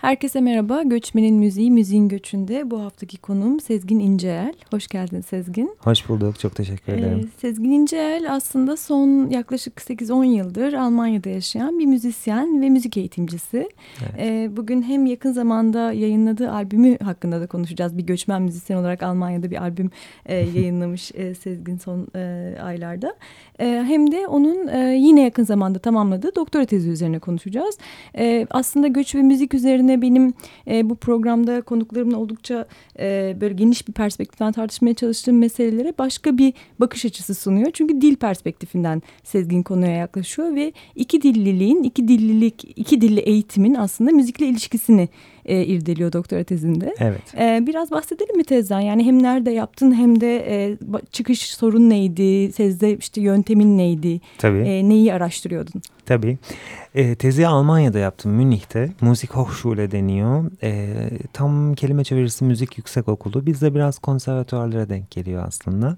Herkese merhaba. Göçmenin Müziği, Müziğin Göçü'nde bu haftaki konuğum Sezgin İnceel. Hoş geldin Sezgin. Hoş bulduk. Çok teşekkür ederim. Ee, Sezgin İnceel aslında son yaklaşık 8-10 yıldır Almanya'da yaşayan bir müzisyen ve müzik eğitimcisi. Evet. Ee, bugün hem yakın zamanda yayınladığı albümü hakkında da konuşacağız. Bir göçmen müzisyen olarak Almanya'da bir albüm e, yayınlamış e, Sezgin son e, aylarda. E, hem de onun e, yine yakın zamanda tamamladığı doktora tezi üzerine konuşacağız. E, aslında göç ve müzik üzerine üzerine benim e, bu programda konuklarımla oldukça e, böyle geniş bir perspektiften tartışmaya çalıştığım meselelere başka bir bakış açısı sunuyor. Çünkü dil perspektifinden Sezgin konuya yaklaşıyor ve iki dilliliğin, iki dillilik, iki dilli eğitimin aslında müzikle ilişkisini e, irdeliyor doktora tezinde. Evet. E, biraz bahsedelim mi tezden? Yani hem nerede yaptın hem de e, çıkış sorun neydi? Tezde işte yöntemin neydi? Tabii. E, neyi araştırıyordun? Tabii. E, tezi Almanya'da yaptım Münih'te. Müzik Hochschule deniyor. E, tam kelime çevirisi müzik yüksek okulu. Bizde biraz konservatuarlara denk geliyor aslında.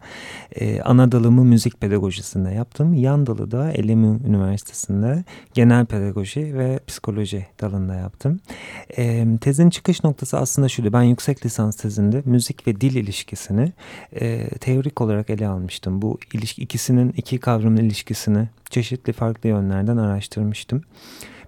E, ana dalımı müzik pedagojisinde yaptım. Yan dalı da LMU Üniversitesi'nde genel pedagoji ve psikoloji dalında yaptım. E, tezin çıkış noktası aslında şuydu. Ben yüksek lisans tezinde müzik ve dil ilişkisini e, teorik olarak ele almıştım. Bu ilişki, ikisinin iki kavramın ilişkisini çeşitli farklı yönlerden araştırmıştım.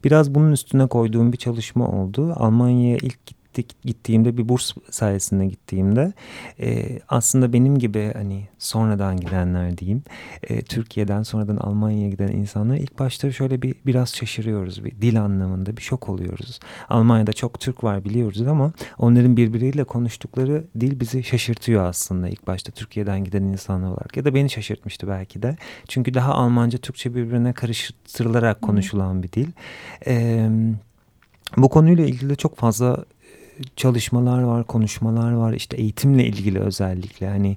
Biraz bunun üstüne koyduğum bir çalışma oldu. Almanya'ya ilk gittik, gittiğimde bir burs sayesinde gittiğimde e, aslında benim gibi hani sonradan gidenler diyeyim e, Türkiye'den sonradan Almanya'ya giden insanlar ilk başta şöyle bir biraz şaşırıyoruz bir dil anlamında bir şok oluyoruz. Almanya'da çok Türk var biliyoruz ama onların birbiriyle konuştukları dil bizi şaşırtıyor aslında ilk başta Türkiye'den giden insanlar olarak ya da beni şaşırtmıştı belki de. Çünkü daha Almanca Türkçe birbirine karıştırılarak konuşulan bir dil. E, bu konuyla ilgili çok fazla çalışmalar var, konuşmalar var. İşte eğitimle ilgili özellikle hani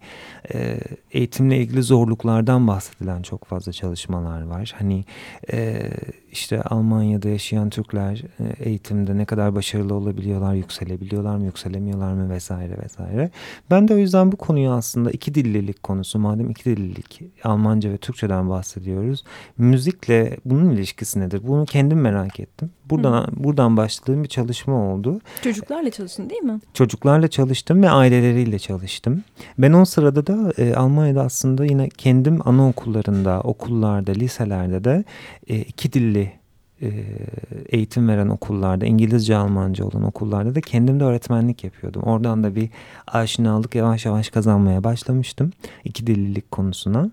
e, eğitimle ilgili zorluklardan bahsedilen çok fazla çalışmalar var. Hani e, işte Almanya'da yaşayan Türkler e, eğitimde ne kadar başarılı olabiliyorlar, yükselebiliyorlar mı, yükselemiyorlar mı vesaire vesaire. Ben de o yüzden bu konuyu aslında iki dillilik konusu, madem iki dillilik Almanca ve Türkçeden bahsediyoruz. Müzikle bunun ilişkisi nedir? Bunu kendim merak ettim. Buradan Hı. buradan başladığım bir çalışma oldu. Çocuklarla çalıştın değil mi? Çocuklarla çalıştım ve aileleriyle çalıştım. Ben o sırada da e, Almanya'da aslında yine kendim anaokullarında, okullarda, liselerde de e, iki dilli eğitim veren okullarda, İngilizce, Almanca olan okullarda da kendim de öğretmenlik yapıyordum. Oradan da bir aşinalık yavaş yavaş kazanmaya başlamıştım. iki dillilik konusuna.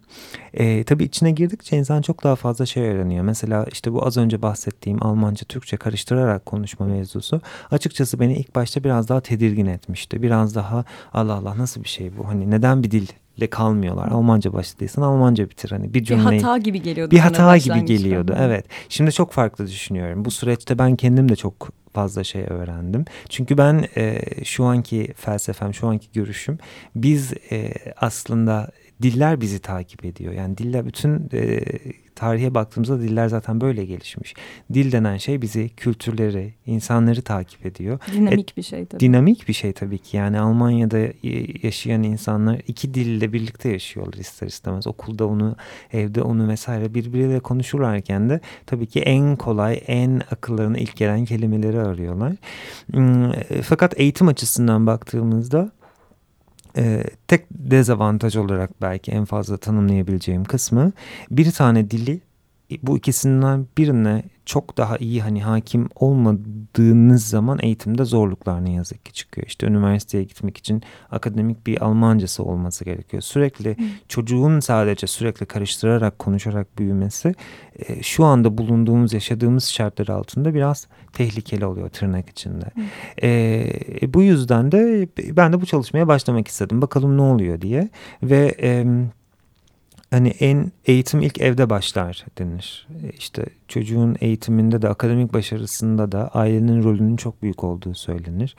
E, tabii içine girdikçe insan çok daha fazla şey öğreniyor. Mesela işte bu az önce bahsettiğim Almanca, Türkçe karıştırarak konuşma mevzusu açıkçası beni ilk başta biraz daha tedirgin etmişti. Biraz daha Allah Allah nasıl bir şey bu? Hani neden bir dil ile kalmıyorlar. Almanca başladıysan Almanca bitir. Hani bir cümleyi... Bir hata gibi geliyordu. Bir hata gibi geliyordu. Evet. Şimdi çok farklı düşünüyorum. Bu süreçte ben kendim de çok fazla şey öğrendim. Çünkü ben e, şu anki felsefem, şu anki görüşüm biz e, aslında diller bizi takip ediyor. Yani diller bütün e, tarihe baktığımızda diller zaten böyle gelişmiş. Dil denen şey bizi, kültürleri, insanları takip ediyor. Dinamik e, bir şey tabii. Dinamik bir şey tabii ki. Yani Almanya'da yaşayan insanlar iki dille birlikte yaşıyorlar ister istemez. Okulda onu, evde onu vesaire birbiriyle konuşurlarken de tabii ki en kolay, en akıllarına ilk gelen kelimeleri arıyorlar. Hmm, e, fakat eğitim açısından baktığımızda e, tek dezavantaj olarak belki en fazla tanımlayabileceğim kısmı bir tane dili bu ikisinden birine çok daha iyi hani hakim olmadığınız zaman eğitimde zorluklar ne yazık ki çıkıyor. İşte üniversiteye gitmek için akademik bir Almancası olması gerekiyor. Sürekli hmm. çocuğun sadece sürekli karıştırarak konuşarak büyümesi e, şu anda bulunduğumuz yaşadığımız şartlar altında biraz tehlikeli oluyor tırnak içinde. Hmm. E, bu yüzden de ben de bu çalışmaya başlamak istedim. Bakalım ne oluyor diye ve... E, hani en eğitim ilk evde başlar denir. E, işte çocuğun eğitiminde de akademik başarısında da ailenin rolünün çok büyük olduğu söylenir.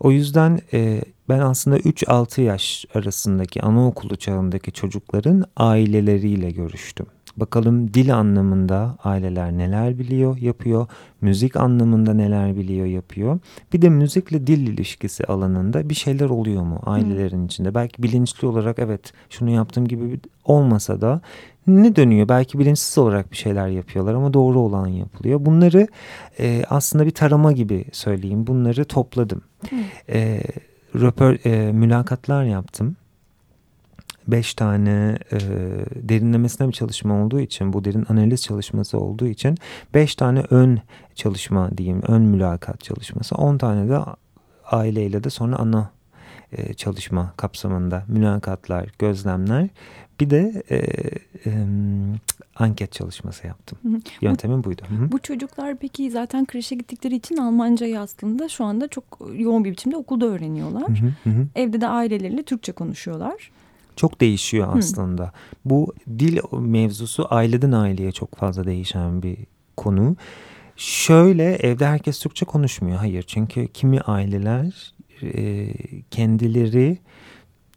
O yüzden e, ben aslında 3-6 yaş arasındaki anaokulu çağındaki çocukların aileleriyle görüştüm. Bakalım dil anlamında aileler neler biliyor, yapıyor. Müzik anlamında neler biliyor, yapıyor. Bir de müzikle dil ilişkisi alanında bir şeyler oluyor mu ailelerin hmm. içinde? Belki bilinçli olarak evet şunu yaptığım gibi olmasa da ne dönüyor? Belki bilinçsiz olarak bir şeyler yapıyorlar ama doğru olan yapılıyor. Bunları e, aslında bir tarama gibi söyleyeyim. Bunları topladım. Hmm. E, röper, e, mülakatlar yaptım beş tane e, derinlemesine bir çalışma olduğu için bu derin analiz çalışması olduğu için beş tane ön çalışma diyeyim ön mülakat çalışması on tane de aileyle de sonra ana e, çalışma kapsamında mülakatlar gözlemler bir de e, e, anket çalışması yaptım. Hı hı. Yöntemim bu, buydu. Hı hı. Bu çocuklar peki zaten kreşe gittikleri için Almancayı aslında şu anda çok yoğun bir biçimde okulda öğreniyorlar. Hı hı hı. Evde de aileleriyle Türkçe konuşuyorlar çok değişiyor aslında. Hı. Bu dil mevzusu aileden aileye çok fazla değişen bir konu. Şöyle evde herkes Türkçe konuşmuyor. Hayır çünkü kimi aileler e, kendileri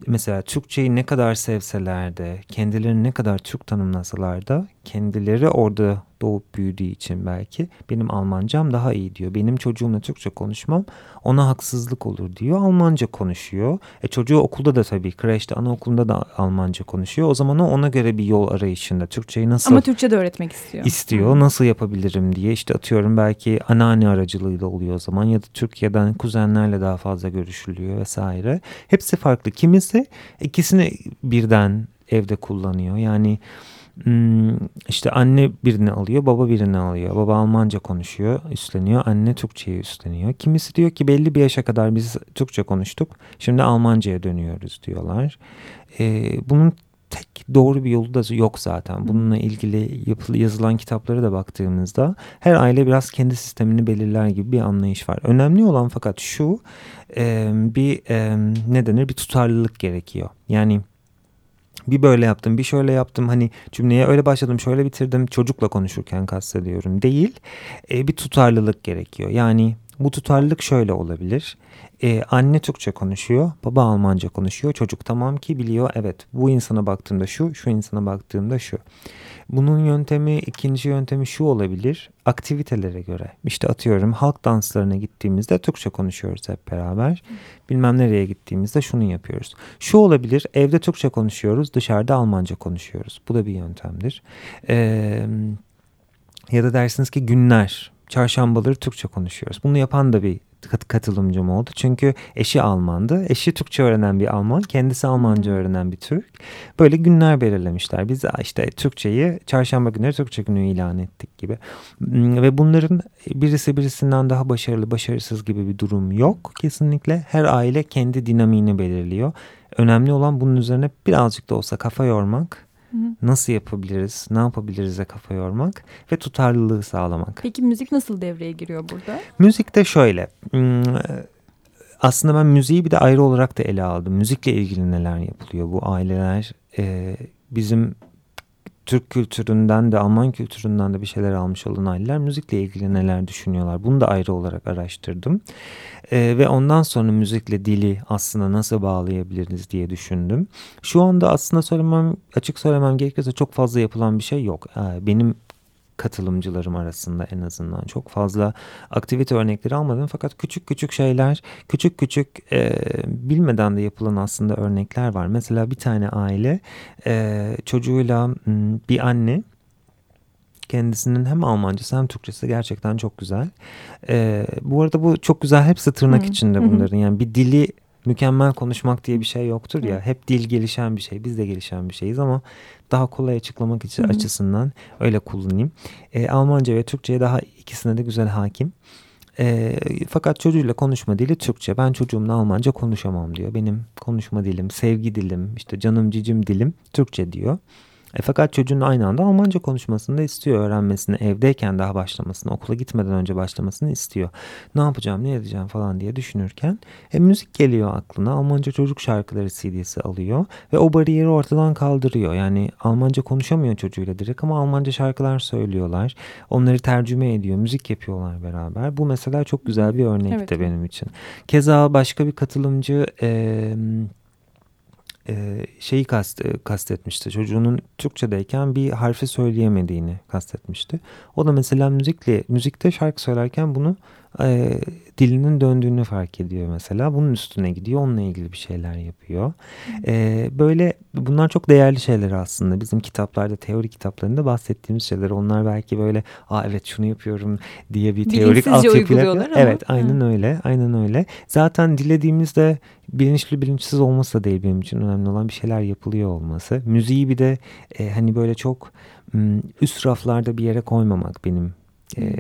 mesela Türkçeyi ne kadar sevseler de kendilerini ne kadar Türk tanımlasalar da kendileri orada doğup büyüdüğü için belki benim Almancam daha iyi diyor. Benim çocuğumla Türkçe konuşmam ona haksızlık olur diyor. Almanca konuşuyor. E çocuğu okulda da tabii kreşte anaokulunda da Almanca konuşuyor. O zaman o ona göre bir yol arayışında. Türkçeyi nasıl... Ama Türkçe de öğretmek istiyor. İstiyor. Nasıl yapabilirim diye işte atıyorum belki anneanne aracılığıyla oluyor o zaman ya da Türkiye'den kuzenlerle daha fazla görüşülüyor vesaire. Hepsi farklı. Kimisi ikisini birden evde kullanıyor. Yani işte anne birini alıyor, baba birini alıyor. Baba Almanca konuşuyor, üstleniyor. Anne Türkçeyi üstleniyor. Kimisi diyor ki belli bir yaşa kadar biz Türkçe konuştuk. Şimdi Almanca'ya dönüyoruz diyorlar. Ee, bunun tek doğru bir yolu da yok zaten. Bununla ilgili yapılı, yazılan kitaplara da baktığımızda her aile biraz kendi sistemini belirler gibi bir anlayış var. Önemli olan fakat şu e, bir e, ne denir bir tutarlılık gerekiyor. Yani bir böyle yaptım bir şöyle yaptım. Hani cümleye öyle başladım şöyle bitirdim. Çocukla konuşurken kastediyorum. Değil. E, bir tutarlılık gerekiyor. Yani bu tutarlılık şöyle olabilir ee, anne Türkçe konuşuyor, baba Almanca konuşuyor. Çocuk tamam ki biliyor evet bu insana baktığımda şu, şu insana baktığımda şu. Bunun yöntemi, ikinci yöntemi şu olabilir. Aktivitelere göre. İşte atıyorum halk danslarına gittiğimizde Türkçe konuşuyoruz hep beraber. Bilmem nereye gittiğimizde şunu yapıyoruz. Şu olabilir. Evde Türkçe konuşuyoruz, dışarıda Almanca konuşuyoruz. Bu da bir yöntemdir. Ee, ya da dersiniz ki günler, çarşambaları Türkçe konuşuyoruz. Bunu yapan da bir katılımcım oldu. Çünkü eşi Almandı. Eşi Türkçe öğrenen bir Alman. Kendisi Almanca hmm. öğrenen bir Türk. Böyle günler belirlemişler. Biz işte Türkçeyi çarşamba günleri Türkçe günü ilan ettik gibi. Hmm, ve bunların birisi birisinden daha başarılı başarısız gibi bir durum yok. Kesinlikle her aile kendi dinamiğini belirliyor. Önemli olan bunun üzerine birazcık da olsa kafa yormak Nasıl yapabiliriz, ne yapabiliriz'e kafa yormak ve tutarlılığı sağlamak. Peki müzik nasıl devreye giriyor burada? Müzik de şöyle. Aslında ben müziği bir de ayrı olarak da ele aldım. Müzikle ilgili neler yapılıyor bu aileler e, bizim Türk kültüründen de Alman kültüründen de bir şeyler almış olan aileler müzikle ilgili neler düşünüyorlar. Bunu da ayrı olarak araştırdım. E, ve ondan sonra müzikle dili aslında nasıl bağlayabiliriz diye düşündüm. Şu anda aslında söylemem açık söylemem gerekirse çok fazla yapılan bir şey yok. E, benim katılımcılarım arasında en azından çok fazla aktivite örnekleri almadım fakat küçük küçük şeyler küçük küçük e, bilmeden de yapılan aslında örnekler var. Mesela bir tane aile e, çocuğuyla bir anne kendisinin hem Almancası hem Türkçesi gerçekten çok güzel. E, bu arada bu çok güzel hepsi tırnak içinde bunların yani bir dili mükemmel konuşmak diye bir şey yoktur ya. Hep dil gelişen bir şey. Biz de gelişen bir şeyiz ama daha kolay açıklamak için Hı -hı. açısından öyle kullanayım. E, Almanca ve Türkçe'ye daha ikisine de güzel hakim. E, fakat çocuğuyla konuşma dili Türkçe. Ben çocuğumla Almanca konuşamam diyor. Benim konuşma dilim, sevgi dilim, işte canım cicim dilim Türkçe diyor. E, fakat çocuğun aynı anda Almanca konuşmasını da istiyor. Öğrenmesini, evdeyken daha başlamasını, okula gitmeden önce başlamasını istiyor. Ne yapacağım, ne edeceğim falan diye düşünürken e, müzik geliyor aklına. Almanca çocuk şarkıları CD'si alıyor ve o bariyeri ortadan kaldırıyor. Yani Almanca konuşamıyor çocuğuyla direkt ama Almanca şarkılar söylüyorlar. Onları tercüme ediyor, müzik yapıyorlar beraber. Bu mesela çok güzel bir örnekti evet. benim için. Keza başka bir katılımcı... E, e, şeyi kast, e, kastetmişti. Çocuğunun Türkçedeyken bir harfi söyleyemediğini kastetmişti. O da mesela müzikle müzikte şarkı söylerken bunu e, dilinin döndüğünü fark ediyor mesela. Bunun üstüne gidiyor. Onunla ilgili bir şeyler yapıyor. E, böyle bunlar çok değerli şeyler aslında. Bizim kitaplarda, teori kitaplarında bahsettiğimiz şeyler. Onlar belki böyle aa evet şunu yapıyorum diye bir teorik altyapıyla. Evet aynen Hı. öyle. Aynen öyle. Zaten dilediğimizde bilinçli bilinçsiz olması da değil benim için önemli olan bir şeyler yapılıyor olması. Müziği bir de e, hani böyle çok üst raflarda bir yere koymamak benim e,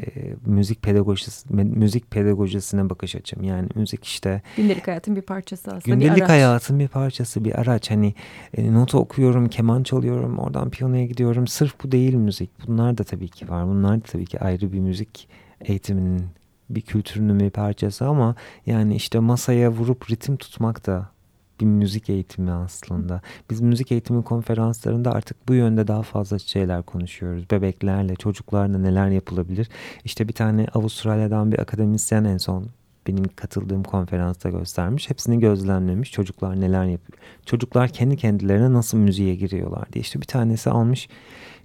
müzik pedagojisi müzik pedagojisine bakış açım. Yani müzik işte gündelik hayatın bir parçası aslında. Gündelik bir araç. hayatın bir parçası, bir araç. Hani e, nota okuyorum, keman çalıyorum, oradan piyanoya gidiyorum. Sırf bu değil müzik. Bunlar da tabii ki var. Bunlar da tabii ki ayrı bir müzik eğitiminin bir kültürünün bir parçası ama yani işte masaya vurup ritim tutmak da bir müzik eğitimi aslında. Biz müzik eğitimi konferanslarında artık bu yönde daha fazla şeyler konuşuyoruz. Bebeklerle, çocuklarla neler yapılabilir? İşte bir tane Avustralya'dan bir akademisyen en son benim katıldığım konferansta göstermiş. Hepsini gözlemlemiş. Çocuklar neler yapıyor? Çocuklar kendi kendilerine nasıl müziğe giriyorlar diye. İşte bir tanesi almış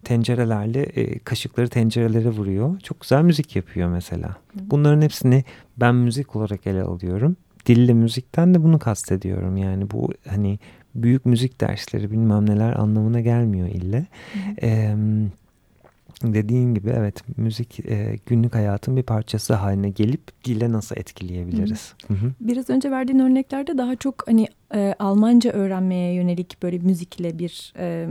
tencerelerle e, kaşıkları tencerelere vuruyor. Çok güzel müzik yapıyor mesela. Bunların hepsini ben müzik olarak ele alıyorum dilli müzikten de bunu kastediyorum. Yani bu hani büyük müzik dersleri bilmem neler anlamına gelmiyor ille. Ee, dediğin gibi evet müzik e, günlük hayatın bir parçası haline gelip dile nasıl etkileyebiliriz? Hı hı. Biraz önce verdiğin örneklerde daha çok hani e, Almanca öğrenmeye yönelik böyle müzikle bir e,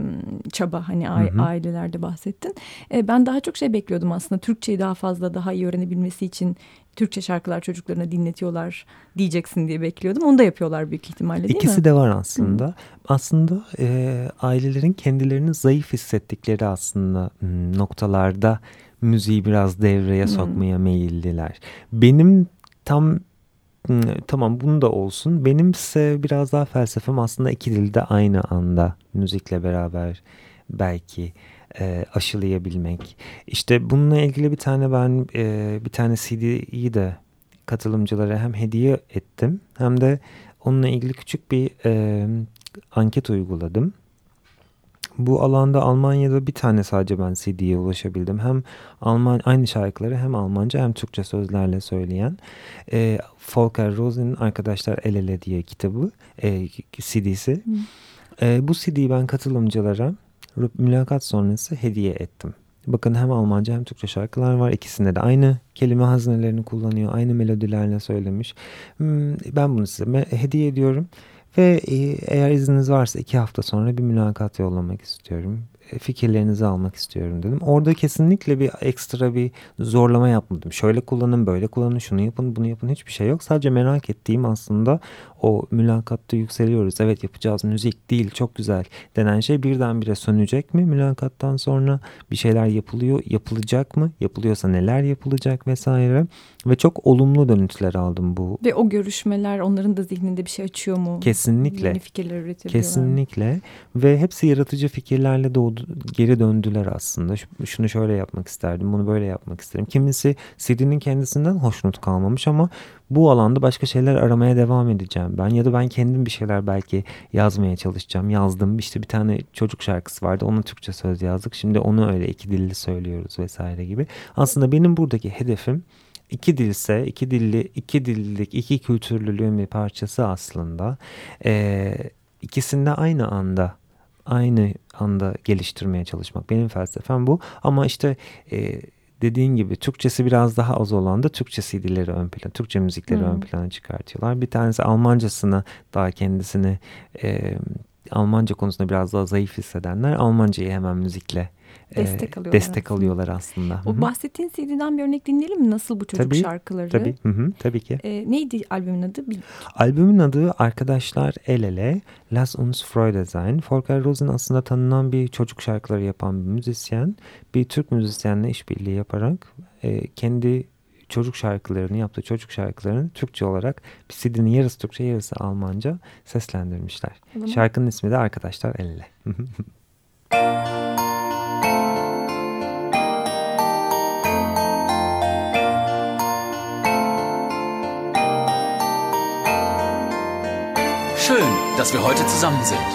çaba hani hı hı. ailelerde bahsettin. E, ben daha çok şey bekliyordum aslında Türkçeyi daha fazla daha iyi öğrenebilmesi için Türkçe şarkılar çocuklarına dinletiyorlar diyeceksin diye bekliyordum. Onu da yapıyorlar büyük ihtimalle değil İkisi mi? de var aslında. Hı. Aslında e, ailelerin kendilerini zayıf hissettikleri aslında noktalarda müziği biraz devreye sokmaya hmm. meyilliler. Benim tam tamam bunu da olsun. Benimse biraz daha felsefem aslında iki dilde aynı anda müzikle beraber belki e, aşılayabilmek. İşte bununla ilgili bir tane ben e, bir tane CD'yi de katılımcılara hem hediye ettim hem de onunla ilgili küçük bir e, anket uyguladım. Bu alanda Almanya'da bir tane sadece ben CD'ye ulaşabildim. Hem Alman aynı şarkıları hem Almanca hem Türkçe sözlerle söyleyen e, Volker Rosen'in Arkadaşlar El Ele diye kitabı e, CD'si. E, bu CD'yi ben katılımcılara mülakat sonrası hediye ettim. Bakın hem Almanca hem Türkçe şarkılar var. İkisinde de aynı kelime hazinelerini kullanıyor. Aynı melodilerle söylemiş. Hmm, ben bunu size hediye ediyorum. Ve e, eğer izniniz varsa iki hafta sonra bir mülakat yollamak istiyorum. Fikirlerinizi almak istiyorum dedim. Orada kesinlikle bir ekstra bir zorlama yapmadım. Şöyle kullanın, böyle kullanın, şunu yapın, bunu yapın hiçbir şey yok. Sadece merak ettiğim aslında o mülakatta yükseliyoruz. Evet yapacağız müzik değil çok güzel denen şey birdenbire sönecek mi? Mülakattan sonra bir şeyler yapılıyor, yapılacak mı? Yapılıyorsa neler yapılacak vesaire. Ve çok olumlu dönütler aldım bu. Ve o görüşmeler onların da zihninde bir şey açıyor mu? Kesinlikle. Yeni fikirler üretebiliyorlar. Kesinlikle. Ve hepsi yaratıcı fikirlerle doğdu, geri döndüler aslında. Şunu şöyle yapmak isterdim, bunu böyle yapmak isterim. Kimisi CD'nin kendisinden hoşnut kalmamış ama bu alanda başka şeyler aramaya devam edeceğim ben. Ya da ben kendim bir şeyler belki yazmaya çalışacağım. Yazdım işte bir tane çocuk şarkısı vardı. Ona Türkçe söz yazdık. Şimdi onu öyle iki dilli söylüyoruz vesaire gibi. Aslında benim buradaki hedefim iki dilse, iki dilli, iki dillilik, iki kültürlülüğün bir parçası aslında. Ee, ikisinde aynı anda aynı anda geliştirmeye çalışmak. Benim felsefem bu. Ama işte e, dediğin gibi Türkçesi biraz daha az olan da Türkçe CD'leri ön plana, Türkçe müzikleri hmm. ön plana çıkartıyorlar. Bir tanesi Almancasını daha kendisini e, Almanca konusunda biraz daha zayıf hissedenler Almancayı hemen müzikle destek alıyorlar, destek aslında. alıyorlar aslında. O bahsettiğin CD'den bir örnek dinleyelim mi? Nasıl bu çocuk tabii, şarkıları? Tabii, Hı-hı, tabii ki. E, neydi albümün adı? Albümün adı Arkadaşlar El Ele, Lass uns Freude sein. Volker Rosen aslında tanınan bir çocuk şarkıları yapan bir müzisyen. Bir Türk müzisyenle işbirliği yaparak e, kendi çocuk şarkılarını yaptığı çocuk şarkılarını Türkçe olarak bir CD'nin yarısı Türkçe yarısı Almanca seslendirmişler. Şarkının ismi de Arkadaşlar El schön, dass wir heute zusammen sind.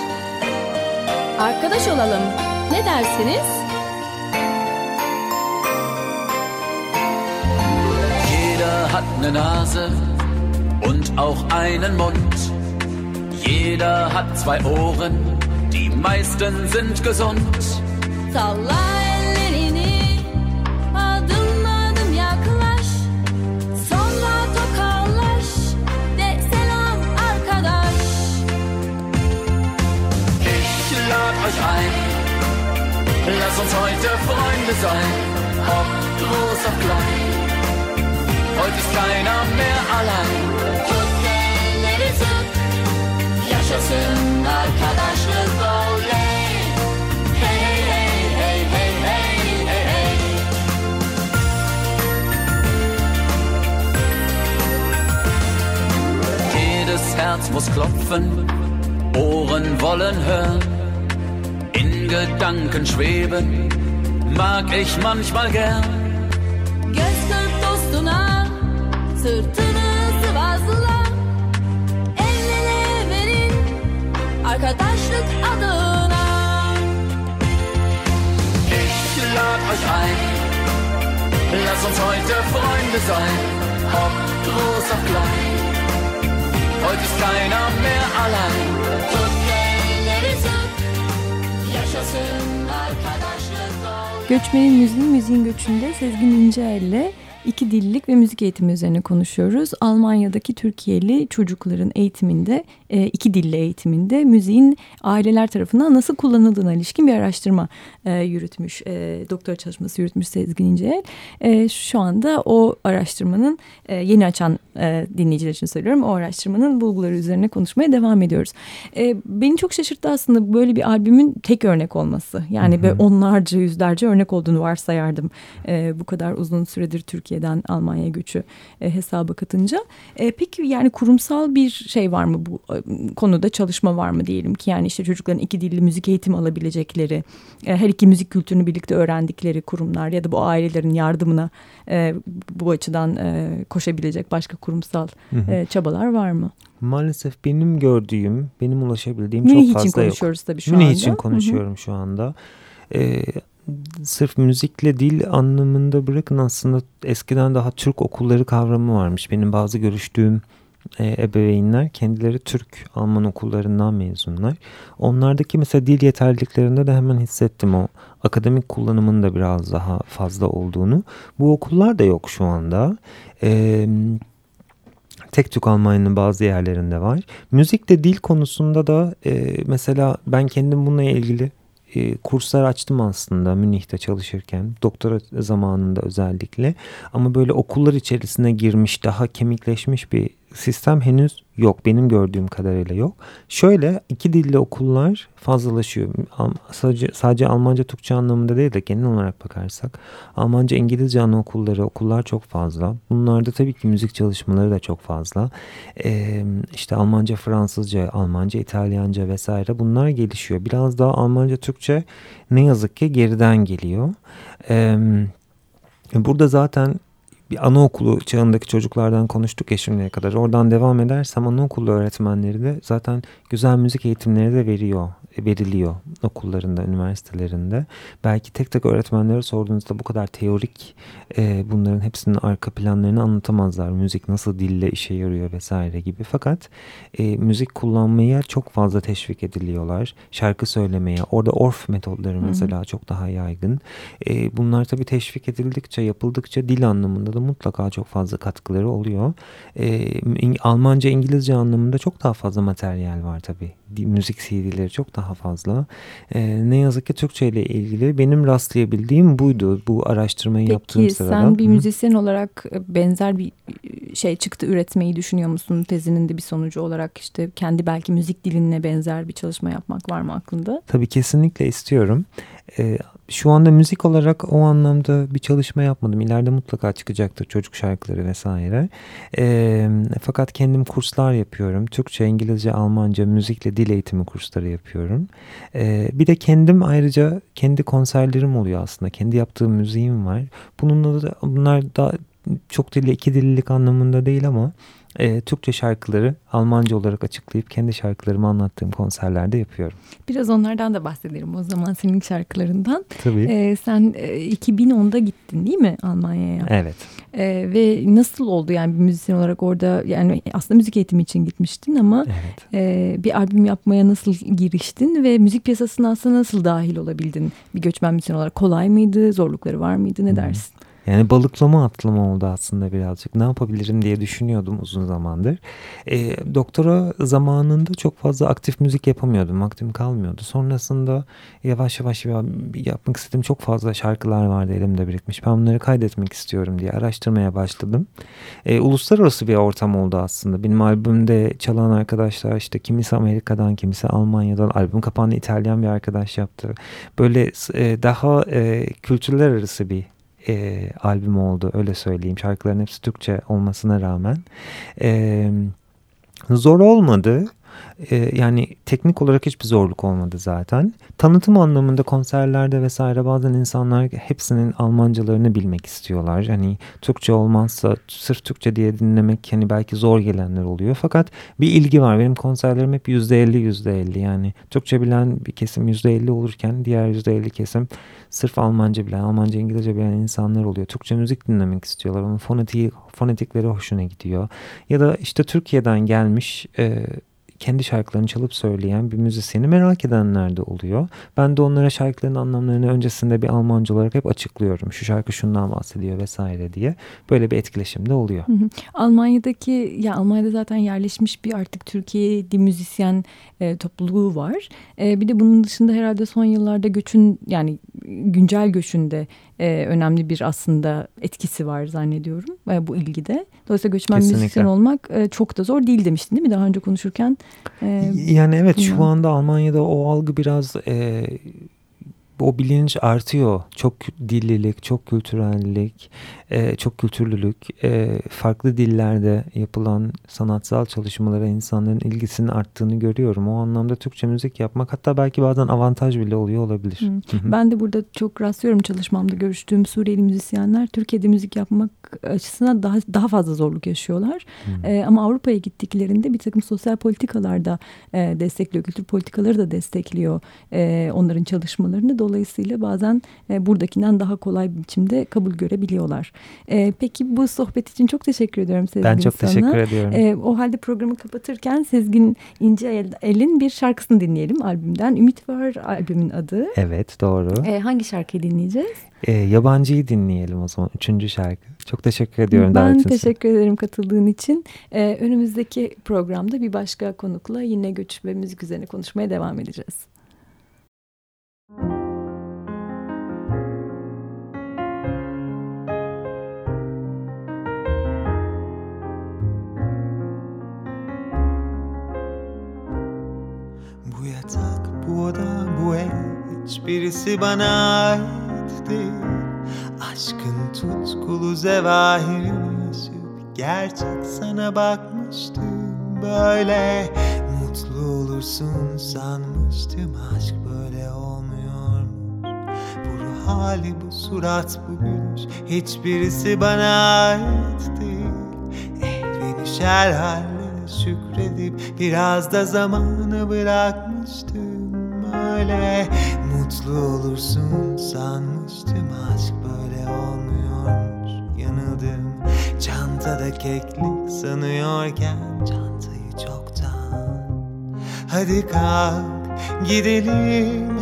Arkadaş olalım. Ne dersiniz? Jeder hat eine Nase und auch einen Mund. Jeder hat zwei Ohren, die meisten sind gesund. Salla wollen hören, in Gedanken schweben, mag ich manchmal gern. Göz kırp dostuna, sırtını sıvazla. El ele verin, arkadaşlık adına. Ich lad euch ein, lass uns heute Freunde sein, ob groß ob klein. Heute ist keiner mehr allein. Tut Göçmenin müziğin müziğin göçünde Sezgin İnceel'le iki dillik ve müzik eğitimi üzerine konuşuyoruz. Almanya'daki Türkiye'li çocukların eğitiminde, e, iki dilli eğitiminde müziğin aileler tarafından nasıl kullanıldığına ilişkin bir araştırma e, yürütmüş, e, doktora çalışması yürütmüş Sezgin İnceel. E, şu anda o araştırmanın e, yeni açan e, dinleyiciler için söylüyorum. O araştırmanın bulguları üzerine konuşmaya devam ediyoruz. E, beni çok şaşırttı aslında böyle bir albümün tek örnek olması. Yani böyle onlarca yüzlerce örnek olduğunu varsayardım. E, bu kadar uzun süredir Türkiye'den Almanya'ya göçü e, hesaba katınca. E, peki yani kurumsal bir şey var mı bu e, konuda çalışma var mı diyelim ki yani işte çocukların iki dilli müzik eğitimi alabilecekleri, e, her iki müzik kültürünü birlikte öğrendikleri kurumlar ya da bu ailelerin yardımına e, bu açıdan e, koşabilecek başka kurumsal e, çabalar var mı? Maalesef benim gördüğüm, benim ulaşabildiğim Münih çok için fazla yok. konuşuyoruz tabii şu Münih anda. için Hı hı. konuşuyorum şu anda. Ee, sırf müzikle dil anlamında bırakın aslında eskiden daha Türk okulları kavramı varmış. Benim bazı görüştüğüm e, ebeveynler kendileri Türk Alman okullarından mezunlar. Onlardaki mesela dil yeterliliklerinde de hemen hissettim o akademik kullanımın da biraz daha fazla olduğunu. Bu okullar da yok şu anda. Eee Tek tük Almanya'nın bazı yerlerinde var. Müzikte dil konusunda da e, mesela ben kendim bununla ilgili e, kurslar açtım aslında Münih'te çalışırken. Doktora zamanında özellikle. Ama böyle okullar içerisine girmiş daha kemikleşmiş bir sistem henüz yok. Benim gördüğüm kadarıyla yok. Şöyle iki dilli okullar fazlalaşıyor. Al- Sadece, sadece Almanca Türkçe anlamında değil de genel olarak bakarsak Almanca İngilizce anaokulları okullar çok fazla. Bunlarda tabii ki müzik çalışmaları da çok fazla. Ee, işte Almanca Fransızca, Almanca İtalyanca vesaire bunlar gelişiyor. Biraz daha Almanca Türkçe ne yazık ki geriden geliyor. Ee, burada zaten bir anaokulu çağındaki çocuklardan konuştuk ya şimdiye kadar. Oradan devam edersem anaokulu öğretmenleri de zaten güzel müzik eğitimleri de veriyor, veriliyor okullarında, üniversitelerinde. Belki tek tek öğretmenlere sorduğunuzda bu kadar teorik e, bunların hepsinin arka planlarını anlatamazlar. Müzik nasıl dille işe yarıyor vesaire gibi. Fakat e, müzik kullanmaya çok fazla teşvik ediliyorlar. Şarkı söylemeye, orada orf metodları mesela çok daha yaygın. E, bunlar tabii teşvik edildikçe, yapıldıkça dil anlamında da mutlaka çok fazla katkıları oluyor. E, Almanca, İngilizce anlamında çok daha fazla materyal var tabii. Müzik CD'leri çok daha fazla. E, ne yazık ki Türkçe ile ilgili benim rastlayabildiğim buydu. Bu araştırmayı yaptığım Peki sırada. sen bir Hı. müzisyen olarak e, benzer bir e, şey çıktı üretmeyi düşünüyor musun? Tezinin de bir sonucu olarak işte kendi belki müzik diline benzer bir çalışma yapmak var mı aklında? Tabii kesinlikle istiyorum. Ee, şu anda müzik olarak o anlamda bir çalışma yapmadım. İleride mutlaka çıkacaktır çocuk şarkıları vesaire. Ee, fakat kendim kurslar yapıyorum. Türkçe, İngilizce, Almanca, müzikle dil eğitimi kursları yapıyorum. Ee, bir de kendim ayrıca kendi konserlerim oluyor aslında. Kendi yaptığım müziğim var. Bununla da bunlar da çok dilli iki dillilik anlamında değil ama e, Türkçe şarkıları Almanca olarak açıklayıp kendi şarkılarımı anlattığım konserlerde yapıyorum. Biraz onlardan da bahsedelim o zaman senin şarkılarından. Tabii. Ee, sen e, 2010'da gittin değil mi Almanya'ya? Evet. Ee, ve nasıl oldu yani bir müzisyen olarak orada yani aslında müzik eğitimi için gitmiştin ama Evet. e, bir albüm yapmaya nasıl giriştin ve müzik piyasasına aslında nasıl dahil olabildin bir göçmen müzisyen olarak kolay mıydı zorlukları var mıydı ne dersin? Yani balıklama atlama oldu aslında birazcık. Ne yapabilirim diye düşünüyordum uzun zamandır. E, doktora zamanında çok fazla aktif müzik yapamıyordum. Vaktim kalmıyordu. Sonrasında yavaş yavaş ya- yapmak istediğim çok fazla şarkılar vardı elimde birikmiş. Ben bunları kaydetmek istiyorum diye araştırmaya başladım. E, uluslararası bir ortam oldu aslında. Benim albümde çalan arkadaşlar işte kimisi Amerika'dan, kimisi Almanya'dan. Albüm kapağını İtalyan bir arkadaş yaptı. Böyle e, daha e, kültürler arası bir e, albüm oldu öyle söyleyeyim. Şarkıların hepsi Türkçe olmasına rağmen. E, zor olmadı. E, yani teknik olarak hiçbir zorluk olmadı zaten. Tanıtım anlamında konserlerde vesaire bazen insanlar hepsinin Almancalarını bilmek istiyorlar. Hani Türkçe olmazsa sırf Türkçe diye dinlemek hani belki zor gelenler oluyor. Fakat bir ilgi var. Benim konserlerim hep %50 %50 yani Türkçe bilen bir kesim %50 olurken diğer %50 kesim sırf Almanca bilen, Almanca İngilizce bilen insanlar oluyor. Türkçe müzik dinlemek istiyorlar. Onun fonetiği, fonetikleri hoşuna gidiyor. Ya da işte Türkiye'den gelmiş e, kendi şarkılarını çalıp söyleyen bir müzisyeni merak edenler de oluyor. Ben de onlara şarkıların anlamlarını öncesinde bir Almanca olarak hep açıklıyorum. Şu şarkı şundan bahsediyor vesaire diye. Böyle bir etkileşim de oluyor. Almanya'daki ya Almanya'da zaten yerleşmiş bir artık Türkiye'li müzisyen e, topluluğu var. E, bir de bunun dışında herhalde son yıllarda göçün yani güncel göçünde e, önemli bir aslında etkisi var zannediyorum e, bu ilgide. Dolayısıyla göçmen Kesinlikle. müzisyen olmak e, çok da zor değil demiştin değil mi daha önce konuşurken? E, Yani evet şu bilmiyorum. anda Almanya'da o algı biraz e, o bilinç artıyor. Çok dillilik, çok kültürellik, e, çok kültürlülük, e, farklı dillerde yapılan sanatsal çalışmalara insanların ilgisinin arttığını görüyorum. O anlamda Türkçe müzik yapmak hatta belki bazen avantaj bile oluyor olabilir. Hı. Ben de burada çok rastlıyorum çalışmamda görüştüğüm Suriyeli müzisyenler Türkiye'de müzik yapmak açısından daha daha fazla zorluk yaşıyorlar. Hı. Ee, ama Avrupa'ya gittiklerinde bir takım sosyal politikalar da e, destekliyor, kültür politikaları da destekliyor e, onların çalışmalarını. Dolayısıyla bazen e, buradakinden daha kolay bir biçimde kabul görebiliyorlar. E, peki bu sohbet için çok teşekkür ediyorum Sezgin Ben çok sana. teşekkür ediyorum. E, o halde programı kapatırken Sezgin İnce El'in bir şarkısını dinleyelim albümden. Ümit Var albümün adı. Evet doğru. E, hangi şarkıyı dinleyeceğiz? E, yabancıyı dinleyelim o zaman. Üçüncü şarkı. Çok teşekkür ediyorum Ben davetiniz için. teşekkür ederim katıldığın için. Ee, önümüzdeki programda bir başka konukla yine göç ve müzik üzerine konuşmaya devam edeceğiz. Hiçbirisi bana ait değil Aşkın tutkulu zevahirini yaşıp Gerçek sana bakmıştım. Böyle Mutlu olursun sanmıştım. Aşk böyle olmuyormuş. Bu ruh hali, bu surat, bu gülüş Hiçbirisi bana ait değil Ehven düşer hallerine şükredip Biraz da zamanı bırakmıştım. Öyle Mutlu olursun sanmıştım. Aşk böyle olmuyormuş. Yanıldım. Çantada keklik sanıyorken Çantayı çoktan. Hadi kalk gidelim.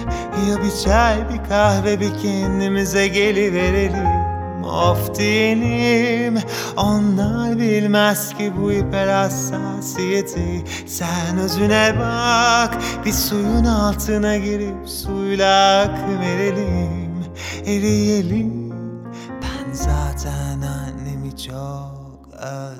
Ya bir çay bir kahve bir kendimize geliverelim Of diyelim Onlar bilmez ki bu hiper hassasiyeti. Sen özüne bak Bir suyun altına girip suyla akı verelim. Eriyelim Ben zaten annemi çok özledim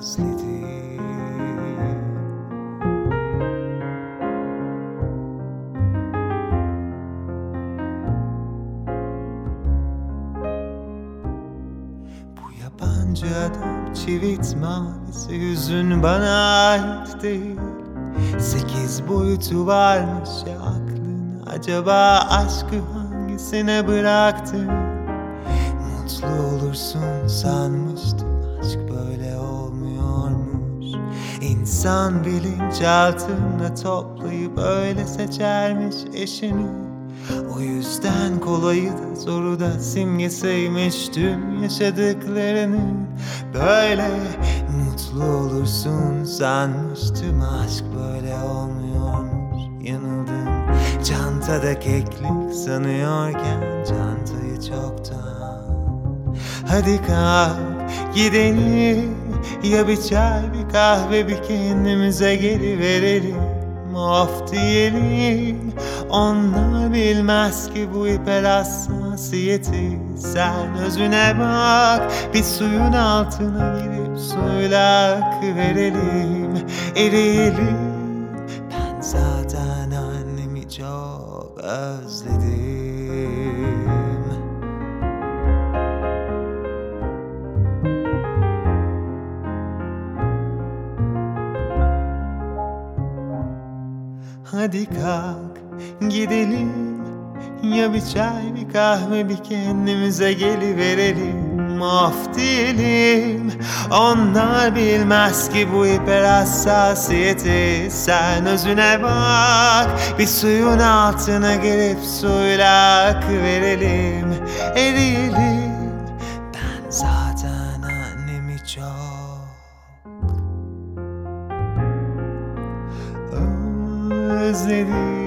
çivit mavisi yüzün bana ait değil. Sekiz boyutu varmış ya aklın. Acaba aşkı hangisine bıraktın? Mutlu olursun sanmıştım. Aşk böyle olmuyormuş. İnsan bilinçaltında toplayıp öyle seçermiş eşini. O yüzden kolayı da zoru da simgesiymiş tüm yaşadıklarını. Böyle mutlu olursun sanmıştım aşk böyle olmuyormuş. Yanıldım Çantada keklik sanıyorken çantayı çoktan. Hadi kalk gidelim Ya bir çay bir kahve bir kendimize geri verelim Of diyelim Onlar bilmez ki bu hiper hassasiyeti. Sen özüne bak Bir suyun altına girip suyla akı verelim. Eriyelim. Ben zaten annemi çok özledim Hadi kalk gidelim. Ya bir çay bir kahve bir kendimize geliverelim. Of diyelim. Onlar bilmez ki bu hiper hassasiyeti. Sen özüne bak Bir suyun altına girip suyla akı verelim Eriyelim. Ben zaten özledim